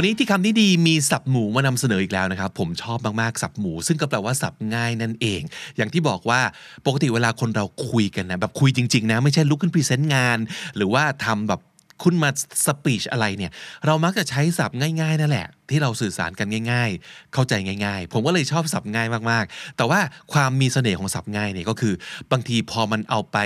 วันนี้ที่คำนี้ดีมีสับหมูมานำเสนออีกแล้วนะครับ ผมชอบมากๆสับหมู ซึ่งก็แปลว่าสับง่ายนั่นเอง อย่างที่บอกว่าปกติเวลาคนเราคุยกันนะแบบคุยจริงๆนะไม่ใช่ลุกขึ้นพรีเซนต์งาน หรือว่าทำแบบคุณมาสปีชอะไรเนี่ย เรามักจะใช้ศัพท์ง่ายๆนั่นแหละ ที่เราสื่อสารกันง่าย ๆ เข้าใจง่าย ๆ ผมก็เลยชอบศัพท์ง่ายมากๆ แต่ว่าความมีเสน่ห์ของศัพท์ง่ายเนี่ยก็คือ บางทีพอมันเอาไป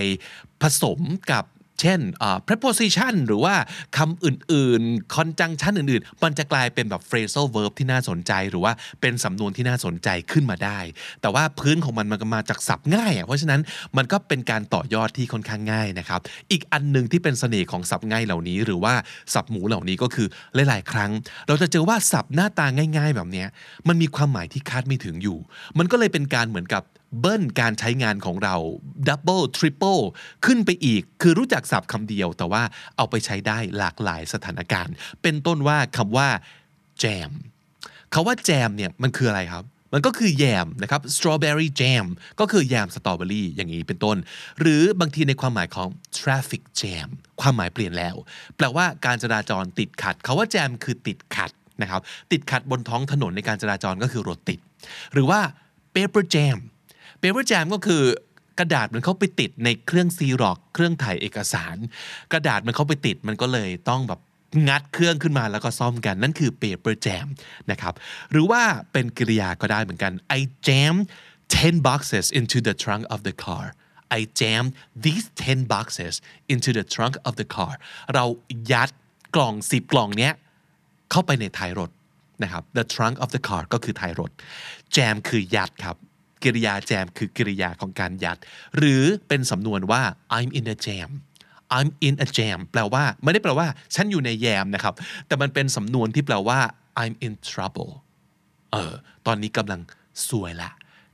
ผสมกับ เช่น preposition หรือว่าคำอื่นๆ conjunction อื่นๆ มันจะกลายเป็นแบบ phrasal verb ที่น่าสนใจ หรือว่าเป็นสำนวนที่น่าสนใจขึ้นมาได้ แต่ว่าพื้นของมันมันก็มาจากศัพท์ง่ายอะเพราะฉะนั้นมันก็เป็นการต่อยอดที่ค่อนข้างง่ายนะครับ อีกอันหนึ่งที่เป็นเสน่ห์ของศัพท์ง่ายเหล่านี้ หรือว่าศัพท์หมูเหล่านี้ก็คือหลายๆ ครั้ง เราจะเจอว่าศัพท์หน้าตาง่าย ๆ แบบนี้มันมีความหมายที่คาดไม่ถึงอยู่ มันก็เลยเป็นการเหมือนกับ เบิ้ลการใช้งานของเรา double triple ขึ้นไปอีก คือรู้จักศัพท์คำเดียว แต่ว่าเอาไปใช้ได้หลากหลายสถานการณ์ เป็นต้นว่าคำว่าแจมคาว่าแจมเนี่ยมันคืออะไรครับ มันก็คือแยมนะครับ strawberry jam ก็คือแยมสตรอเบอรี่อย่างนี้เป็นต้น หรือบางทีในความหมายของ traffic jam ความหมายเปลี่ยนแล้ว แปลว่าการจราจรติดขัดคาว่าแจมคือติดขัดนะครับ ติดขัดบนท้องถนนในการจราจรก็คือรถติด หรือว่า paper jam เปเปอร์แจมก็คือกระดาษมันเข้าไปติดในเครื่องซีร็อกเครื่องถ่ายเอกสาร กระดาษมันเข้าไปติดมันก็เลยต้องแบบงัดเครื่องขึ้นมาแล้วก็ซ่อมกันนั่นคือ paper jam นะครับหรือว่าเป็นกริยาก็ได้เหมือนกัน I jammed 10 boxes into the trunk of the car I jammed these 10 boxes into the trunk of the car เรายัดกล่อง10กล่องเนี้ยเข้าไปในท้ายรถนะครับ the trunk of the car ก็คือท้ายรถ jam คือยัดครับ กริยาแจมคือกริยาของการยัด หรือเป็นสำนวนว่า I'm in a jam I'm in a jam แปลว่าไม่ได้แปลว่า ฉันอยู่ในแยมนะครับ แต่มันเป็นสำนวนที่แปลว่า I'm in trouble เออ ตอนนี้กำลังซวยละ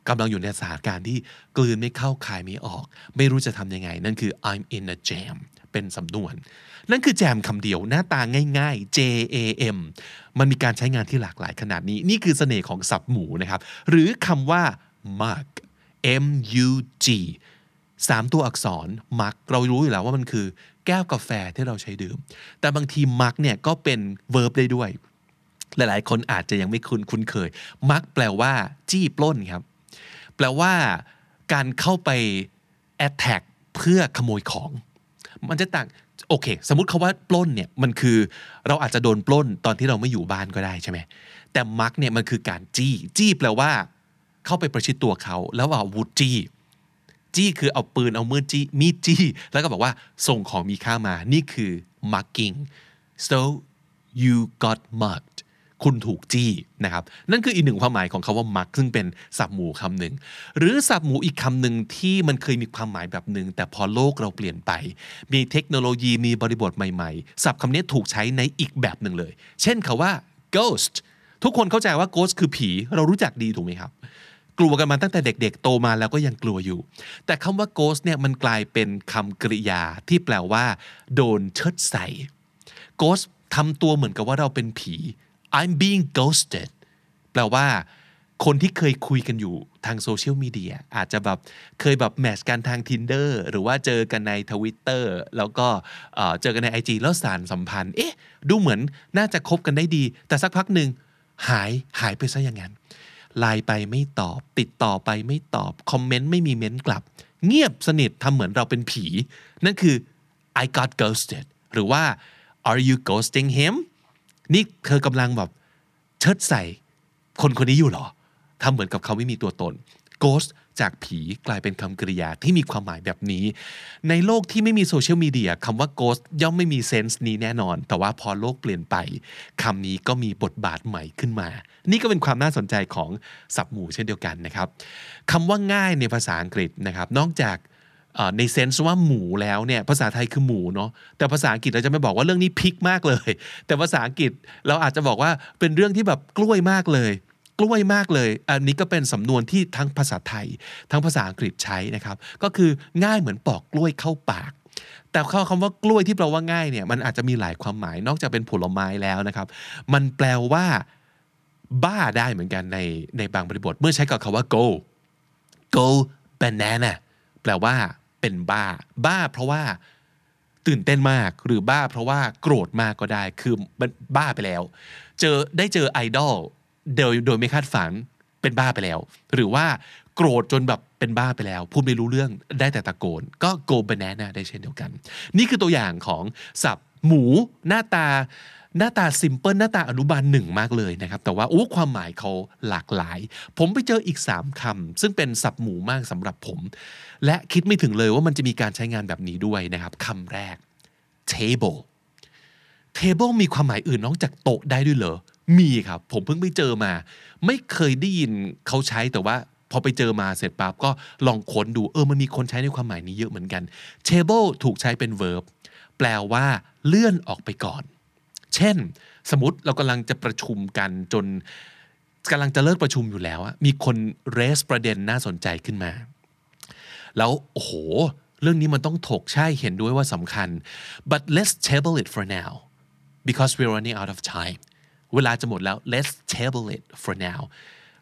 กำลังอยู่ในสถานการณ์ที่กลืนไม่เข้าคายไม่ออก ไม่รู้จะทำยังไง นั่นคือ I'm in a jam เป็นสำนวน นั่นคือแจมคำเดียวหน้าตาง่าย ๆ J A M มันมีการใช้งานที่หลากหลายขนาดนี้ นี่คือเสน่ห์ของศัพท์หมูนะครับ หรือคำว่า mug M U G สามตัวอักษร mug เรารู้อยู่แล้วว่ามันคือ แก้วกาแฟที่เราใช้ดื่ม แต่บางที mug เนี่ยก็เป็น verb ได้ด้วย หลายๆ คนอาจจะยังไม่คุ้นคุ้นเคยมักแปลว่า จี้ปล้นครับ แปลว่า การเข้าไป attack เพื่อขโมยของ มันจะต่างโอเค สมมติคาว่าปล้นเนี่ยมันคือเราอาจจะโดนปล้นตอนที่เราไม่อยู่บ้านก็ได้ใช่ไหมแต่มักเนี่ยมันคือการจี้ จี้แปลว่า เข้าไปประชิดตัวเขาแล้วเอาวุธจี้จี้คือเอาปืนเอามือจี้มีดจี้แล้วก็บอกว่าส่งของมีค่ามานี่คือ mugging so you got mugged คุณถูกจี้นะครับ นั่นคืออีกหนึ่งความหมายของคาว่า mug ซึ่งเป็นศัพท์หมู่คำหนึ่งหรือศัพท์หมู่อีกคำหนึ่งที่มันเคยมีความหมายแบบหนึ่งแต่พอโลกเราเปลี่ยนไป มีเทคโนโลยีมีบริบทใหม่ๆศัพท์คำนี้ถูกใช้ในอีกแบบหนึ่งเลย เช่นคาว่า ghost ทุกคนเข้าใจว่า ghost คือผี เรารู้จักดีถูกไหมครับ กลัวกันมาตั้งแต่เด็ก ๆ โตมาแล้วก็ยังกลัวอยู่ แต่คำว่า ghost เนี่ยมันกลายเป็นคำกริยาที่แปลว่า โดนเชิดใส่ ghost ทำตัวเหมือนกับว่าเราเป็นผี I'm being ghosted แปลว่า คนที่เคยคุยกันอยู่ทางโซเชียลมีเดียอาจจะแบบเคยแบบแมทช์กันทาง Tinder หรือว่าเจอกันใน Twitter แล้วก็เอ่อเจอกันใน IG แล้วสารสัมพันธ์ เอ๊ะ ดูเหมือนน่าจะคบกันได้ดี แต่สักพักหนึ่งหายหายไปซะอย่างนั้น ไลน์ไปไม่ตอบ ติดต่อไปไม่ตอบ คอมเมนต์ไม่มีเม้นต์กลับ เงียบสนิททำเหมือนเราเป็นผี นั่นคือ I got ghosted หรือว่า are you ghosting him นี่เธอกำลังแบบเชิดใส่ คนคนนี้อยู่หรอทำเหมือนกับเขาไม่มีตัวตน ghost จากผีกลายเป็นคำกริยาที่มีความหมายแบบนี้ ในโลกที่ไม่มีโซเชียลมีเดียคำว่า ghost ย่อมไม่มีเซนส์นี้แน่นอน แต่ว่าพอโลกเปลี่ยนไปคำนี้ก็มีบทบาทใหม่ขึ้นมา นี่ก็เป็นความน่าสนใจของศัพท์หมู่เช่นเดียวกันนะครับคำว่าง่ายในภาษาอังกฤษนะครับ นอกจากในเซนส์ว่าหมูแล้วเนี่ยภาษาไทยคือหมูเนาะแต่ภาษาอังกฤษเราจะไม่บอกว่าเรื่องนี้พิกมากเลย แต่ภาษาอังกฤษเราอาจจะบอกว่าเป็นเรื่องที่แบบกล้วยมากเลย กล้วยมากเลย อันนี้ก็เป็นสำนวนที่ทั้งภาษาไทย ทั้งภาษาอังกฤษใช้นะครับ ก็คือง่ายเหมือนปอกกล้วยเข้าปาก แต่คำว่ากล้วยที่แปลว่าง่ายเนี่ย มันอาจจะมีหลายความหมาย นอกจากเป็นผลไม้แล้วนะครับ มันแปลว่า บ้าได้เหมือนกันในในบางบริบท เมื่อใช้กับคาว่า go go banana แปลว่า เป็นบ้า บ้า เพราะว่าตื่นเต้นมากหรือบ้าเพราะว่าโกรธมากก็ได้คือบ้าไปแล้ว เจอได้เจอไอดอล โดยโดยไม่คาดฝันเป็นบ้าไปแล้ว หรือว่าโกรธจนแบบเป็นบ้าไปแล้วพูดไม่รู้เรื่องได้แต่ตะโกน ก็ go banana ได้เช่นเดียวกัน นี่คือตัวอย่างของสับหมูหน้าตาหน้าตาซิมเพิลหน้าตาอนุบาลหนึ่งมากเลยนะครับ แต่ว่าโอ้ความหมายเขาหลากหลาย ผมไปเจออีก 3คำซึ่งเป็นสับหมูมากสำหรับผม และคิดไม่ถึงเลยว่ามันจะมีการใช้งานแบบนี้ด้วยนะครับคำแรก table table มีความหมายอื่นนอกจากโต๊ะได้ด้วยเหรอ มีครับ ผมเพิ่งไปเจอมา ไม่เคยได้ยินเขาใช้แต่ว่า พอไปเจอมาเสร็จปั๊บก็ลองค้นดูเออมันมีคนใช้ในความหมายนี้เยอะเหมือนกัน table ถูกใช้เป็น verb แปลว่า เลื่อนออกไปก่อน เช่น สมมติเรากำลังจะประชุมกันจนกำลังจะเลิกประชุมอยู่แล้วมีคนเรสประเด็นน่าสนใจขึ้นมา แล้วโอ้โห เรื่องนี้มันต้องถกใช่เห็นด้วยว่าสำคัญ but let's table it for now because we're running out of time เวลาจะหมดแล้ว let's table it for now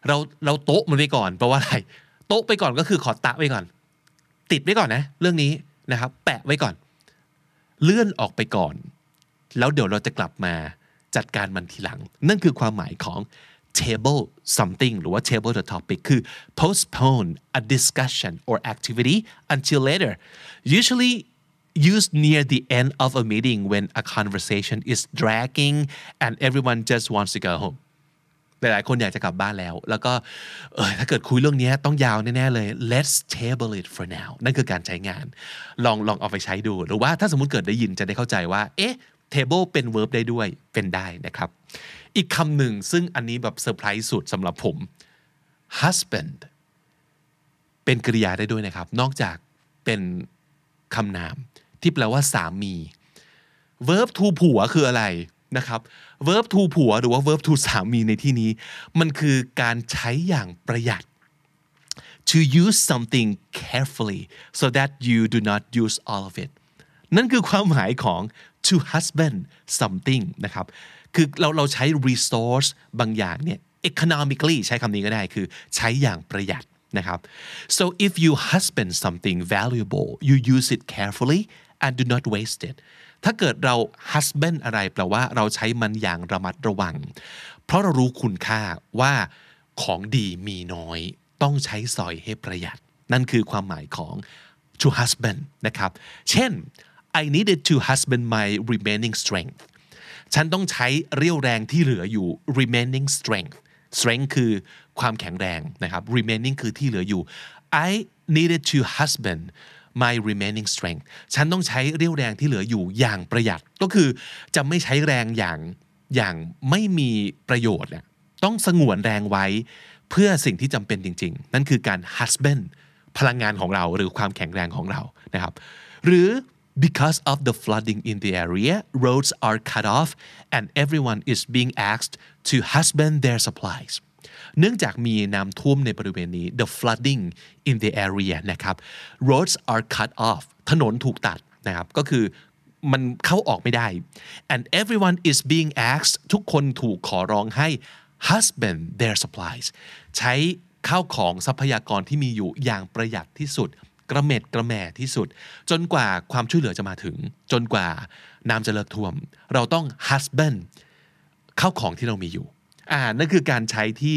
เราเราโต๊ะมันไปก่อนเพราะว่าอะไร โต๊ะไปก่อนก็คือขอตะไว้ก่อน ติดไว้ก่อนนะ เรื่องนี้นะครับ แปะไว้ก่อน เลื่อนออกไปก่อน แล้วเดี๋ยวเราจะกลับมาจัดการมันทีหลัง นั่นคือความหมายของ table something หรือว่า table the topic คือ postpone a discussion or activity until later usually used near the end of a meeting when a conversation is dragging and everyone just wants to go home หลายๆคนอยากจะกลับบ้านแล้ว แล้วก็เออถ้าเกิดคุยเรื่องนี้ต้องยาวแน่ๆเลย let's table it for now นั่นคือการใช้งาน ลองลองเอาไปใช้ดู หรือว่าถ้าสมมติเกิดได้ยินจะได้เข้าใจว่า เอ๊ะ table เป็น verb ได้ด้วย เป็นได้นะครับ อีกคำหนึ่งซึ่งอันนี้แบบเซอร์ไพรส์สุดสำหรับผม husband เป็นกริยาได้ด้วยนะครับ นอกจากเป็นคำนาม ที่แปลว่าสามี verb to ผัวคืออะไรนะครับ verb to ผัวหรือว่า verb to สามีในที่นี้ มันคือการใช้อย่างประหยัด to use something carefully so that you do not use all of it นั่นคือความหมายของ to husband something นะครับ คือเราเราใช้ resource บางอย่างเนี่ย economically ใช้คำนี้ก็ได้คือใช้อย่างประหยัด นะครับ so if you husband something valuable you use it carefully and do not waste it ถ้าเกิดเรา husband อะไรแปลว่าเราใช้มันอย่างระมัดระวัง เพราะเรารู้คุณค่าว่าของดีมีน้อย ต้องใช้สอยให้ประหยัด นั่นคือความหมายของ to husband นะครับ เช่น I needed to husband my remaining strength ฉันต้องใช้เรี่ยวแรงที่เหลืออยู่ remaining strength strength คือ ความแข็งแรงนะครับ remaining คือที่เหลืออยู่ I needed to husband my remaining strength ฉันต้องใช้เรี่ยวแรงที่เหลืออยู่อย่างประหยัด ก็คือจะไม่ใช้แรงอย่างอย่างไม่มีประโยชน์เนี่ยต้องสงวนแรงไว้เพื่อสิ่งที่จำเป็นจริง ๆ นั่นคือการ husband พลังงานของเราหรือความแข็งแรงของเรา นะครับ หรือ because of the flooding in the area roads are cut off and everyone is being asked to husband their supplies เนื่องจากมีน้ำท่วมในบริเวณนี้ the flooding in the area นะครับ roads are cut off ถนนถูกตัดนะครับก็คือมันเข้าออกไม่ได้ and everyone is being asked ทุกคนถูกขอร้องให้ husband their supplies ใช้ข้าวของทรัพยากรที่มีอยู่อย่างประหยัดที่สุด กระเม็ดกระแม่ที่สุด จนกว่าความช่วยเหลือจะมาถึง จนกว่าน้ำจะเลิกท่วม เราต้อง husband ข้าวของที่เรามีอยู่ อ่านั่นคือการใช้ที่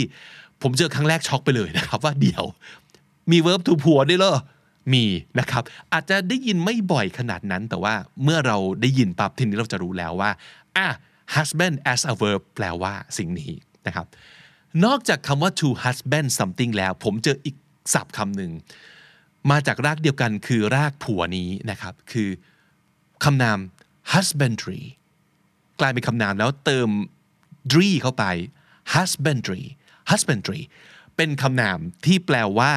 ผมเจอครั้งแรกช็อกไปเลยนะครับ ว่าเดี๋ยวมี verb to ผัวด้วยเหรอมีนะครับ อาจจะได้ยินไม่บ่อยขนาดนั้น แต่ว่าเมื่อเราได้ยินปั๊บทีนี้เราจะรู้แล้วว่าอะ husband as a verb แปลว่าสิ่งนี้นะครับ นอกจากคำว่า to husband something แล้ว ผมเจออีกศัพท์คำหนึ่งมาจากรากเดียวกันคือรากผัวนี้นะครับ คือคำนาม husbandry กลายเป็นคำนามแล้วเติม dry เข้าไป husbandry husbandry เป็นคำนามที่แปลว่า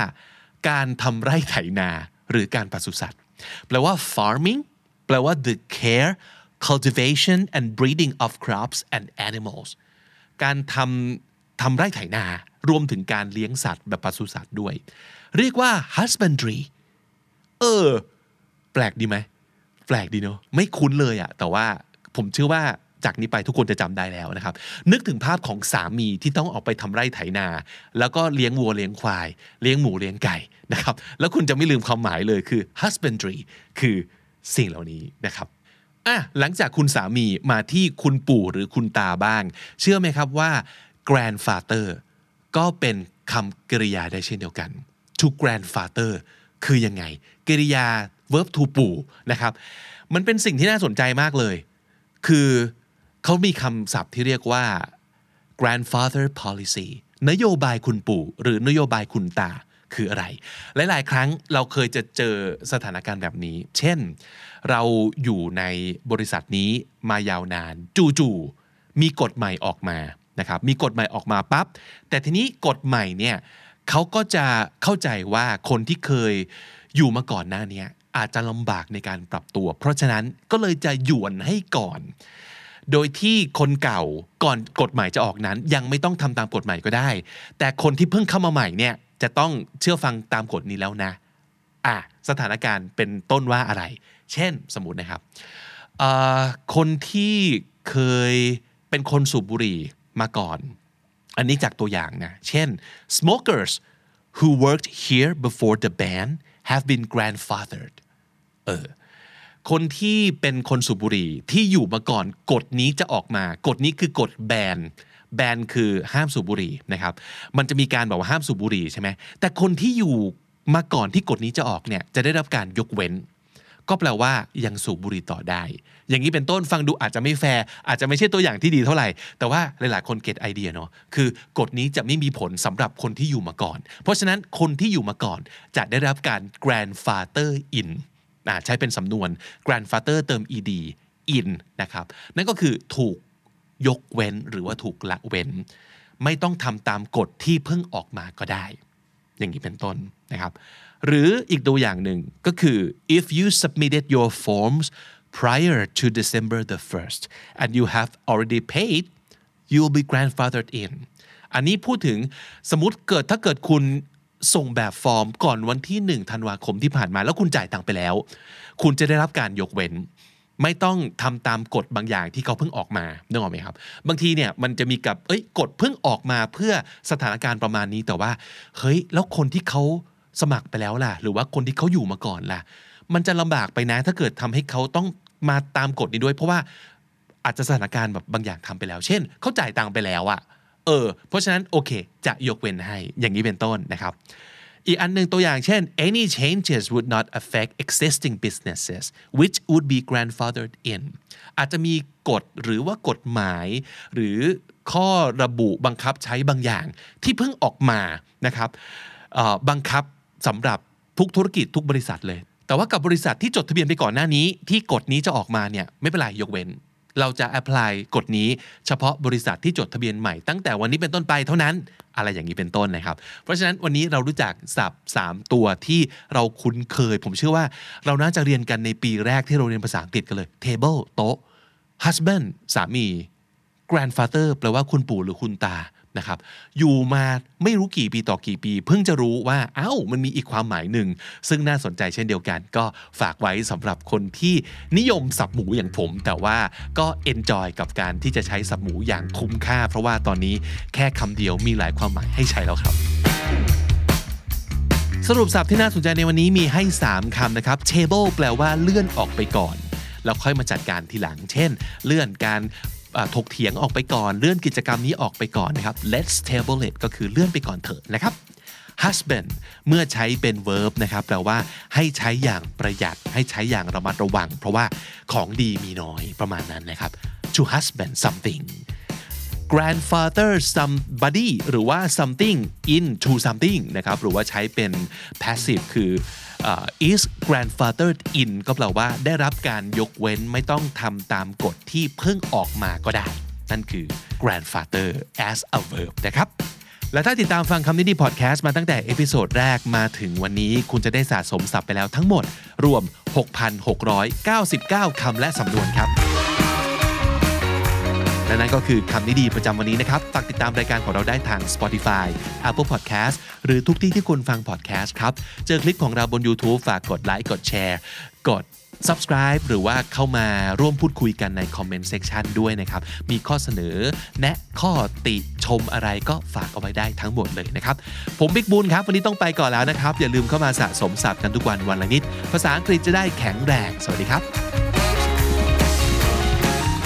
การทำไร่ไถนา หรือการปศุสัตว์ แปลว่า farming แปลว่า the care cultivation and breeding of crops and animals การทำทำไร่ไถนา รวมถึงการเลี้ยงสัตว์แบบปศุสัตว์ด้วย เรียกว่า husbandry เออ แปลกดีไหม แปลกดีเนาะไม่คุ้นเลยอะแต่ว่าผมเชื่อว่า จากนี้ไปทุกคนจะจำได้แล้วนะครับ นึกถึงภาพของสามีที่ต้องออกไปทำไร่ไถนา แล้วก็เลี้ยงวัวเลี้ยงควาย เลี้ยงหมูเลี้ยงไก่นะครับแล้วคุณจะไม่ลืมความหมายเลยคือ husbandry คือสิ่งเหล่านี้นะครับอะหลังจากคุณสามีมาที่คุณปู่หรือคุณตาบ้าง เชื่อไหมครับว่า grandfather ก็เป็นคำกริยาได้เช่นเดียวกัน to grandfather คือยังไง กริยา verb to ปู่นะครับ มันเป็นสิ่งที่น่าสนใจมากเลย คือ เขามีคำศัพท์ที่เรียกว่า grandfather policy นโยบายคุณปู่ หรือนโยบายคุณตาคืออะไร หลาย ๆ ครั้งเราเคยจะเจอสถานการณ์แบบนี้ เช่น เราอยู่ในบริษัทนี้มายาวนาน จู่ๆมีกฎใหม่ออกมานะครับมีกฎใหม่ออกมาปั๊บแต่ทีนี้กฎใหม่เนี่ยเขาก็จะเข้าใจว่าคนที่เคยอยู่มาก่อนหน้านี้อาจจะลำบากในการปรับตัว เพราะฉะนั้นก็เลยจะหยวนให้ก่อน โดยที่คนเก่าก่อนกฎหมายจะออกนั้น ยังไม่ต้องทำตามกฎหมายก็ได้ แต่คนที่เพิ่งเข้ามาใหม่เนี่ยจะต้องเชื่อฟังตามกฎนี้แล้วนะอะสถานการณ์เป็นต้นว่าอะไร เช่นสมมตินะครับคนที่เคยเป็นคนสูบบุหรี่มาก่อน อันนี้จากตัวอย่างนะ เช่น smokers who worked here before the ban have been grandfathered เออ คนที่เป็นคนสูบบุหรี่ที่อยู่มาก่อนกฎนี้จะออกมากฎนี้คือกฎแบนแบนคือห้ามสูบบุหรี่นะครับมันจะมีการบอกว่าห้ามสูบบุหรี่ใช่ไหมแต่คนที่อยู่มาก่อนที่กฎนี้จะออกเนี่ยจะได้รับการยกเว้น ก็แปลว่ายังสูบบุหรี่ต่อได้ อย่างนี้เป็นต้นฟังดูอาจจะไม่แฟร์อาจจะไม่ใช่ตัวอย่างที่ดีเท่าไหร่ แต่ว่าหลายๆคนเก็ตไอเดียเนาะคือกฎนี้จะไม่มีผลสำหรับคนที่อยู่มาก่อน เพราะฉะนั้นคนที่อยู่มาก่อนจะได้รับการ grandfather in ใช้เป็นสำนวน grandfather เติม ed in นะครับนั่นก็คือถูกยกเว้นหรือว่าถูกละเว้น ไม่ต้องทำตามกฎที่เพิ่งออกมาก็ได้ อย่างนี้เป็นต้นนะครับ หรืออีกตัวอย่างหนึ่งก็คือ if you submitted your forms prior to December the 1st and you have already paid you'll be grandfathered in อันนี้พูดถึงสมมติเกิดถ้าเกิดคุณ ส่งแบบฟอร์มก่อนวันที่ 1 ธันวาคมที่ผ่านมาแล้วคุณจ่ายตังค์ไปแล้ว คุณจะได้รับการยกเว้น ไม่ต้องทำตามกฎบางอย่างที่เขาเพิ่งออกมานึกออกไหมครับ บางทีเนี่ยมันจะมีกับเอ้ยกฎเพิ่งออกมาเพื่อสถานการณ์ประมาณนี้แต่ว่าเฮ้ยแล้วคนที่เขาสมัครไปแล้วล่ะ หรือว่าคนที่เขาอยู่มาก่อนล่ะ มันจะลำบากไปนะถ้าเกิดทำให้เขาต้องมาตามกฎนี้ด้วย เพราะว่าอาจจะสถานการณ์แบบบางอย่างทำไปแล้ว เช่นเขาจ่ายตังค์ไปแล้วอะ เออ เพราะฉะนั้นโอเค จะยกเว้นให้ อย่างนี้เป็นต้นนะครับ อีกอันหนึ่งตัวอย่างเช่น any changes would not affect existing businesses which would be grandfathered in อาจจะมีกฎหรือว่ากฎหมาย หรือข้อระบุบังคับใช้บางอย่าง ที่เพิ่งออกมานะครับบังคับสำหรับทุกธุรกิจทุกบริษัทเลย แต่ว่ากับบริษัทที่จดทะเบียนไปก่อนหน้านี้ ที่กฎนี้จะออกมาเนี่ยไม่เป็นไรยกเว้น เราจะ apply กฎนี้เฉพาะบริษัทที่จดทะเบียนใหม่ตั้งแต่วันนี้เป็นต้นไปเท่านั้น อะไรอย่างนี้เป็นต้นนะครับ เพราะฉะนั้นวันนี้เรารู้จักศัพท์ 3 ตัวที่เราคุ้นเคย ผมเชื่อว่าเราน่าจะเรียนกันในปีแรกที่เราเรียนภาษาอังกฤษกันเลย table โต๊ะ husband สามี grandfather แปลว่าคุณปู่หรือคุณตา นะครับอยู่มาไม่รู้กี่ปีต่อกี่ปี เพิ่งจะรู้ว่าเอา้ามันมีอีกความหมายหนึ่ง ซึ่งน่าสนใจเช่นเดียวกัน ก็ฝากไว้สำหรับคนที่นิยมสับหมูอย่างผม แต่ว่าก็เอนจอยกับการที่จะใช้สับหมูอย่างคุ้มค่า เพราะว่าตอนนี้แค่คำเดียวมีหลายความหมายให้ใช้แล้วครับ สรุปสับที่น่าสนใจในวันนี้มีให้ 3คำนะครับ table แปลว่าเลื่อนออกไปก่อนแล้วค่อยมาจัดการทีหลัง เช่น เลื่อนการ ถกเถียงออกไปก่อน เลื่อนกิจกรรมนี้ออกไปก่อนนะครับ let's table it ก็คือเลื่อนไปก่อนเถอะนะครับ husband เมื่อใช้เป็น verb นะครับแปลว่าให้ใช้อย่างประหยัด ให้ใช้อย่างระมัดระวัง เพราะว่าของดีมีน้อยประมาณนั้นนะครับ to husband something grandfather somebody หรือว่า something into something นะครับ หรือว่าใช้เป็น passive คือ is grandfathered in ก็แปลว่าได้รับการยกเว้นไม่ต้องทำตามกฎที่เพิ่งออกมาก็ได้ นั่นคือ grandfather as a verb นะครับและถ้าติดตามฟังคำนี้ดีพอดแคสต์มาตั้งแต่ episode แรกมาถึงวันนี้คุณจะได้สะสมศัพท์ไปแล้วทั้งหมด รวม 6,699 คำและสำนวนครับ และนั่นก็คือคำนี้ดีประจำวันนี้นะครับฝากติดตามรายการของเราได้ทาง Spotify Apple Podcast หรือทุกที่ที่คุณฟัง podcast ครับ เจอคลิปของเราบน YouTube ฝากกดไลค์กดแชร์ กด subscribe หรือว่าเข้ามาร่วมพูดคุยกันใน comment section ด้วยนะครับ มีข้อเสนอ แนะข้อติชมอะไรก็ฝากเอาไว้ได้ทั้งหมดเลยนะครับ ผมบิ๊กบูลครับ วันนี้ต้องไปก่อนแล้วนะครับ อย่าลืมเข้ามาสะสมศัพท์กันทุกวันวันละนิด ภาษาอังกฤษจะได้แข็งแรง สวัสดีครับ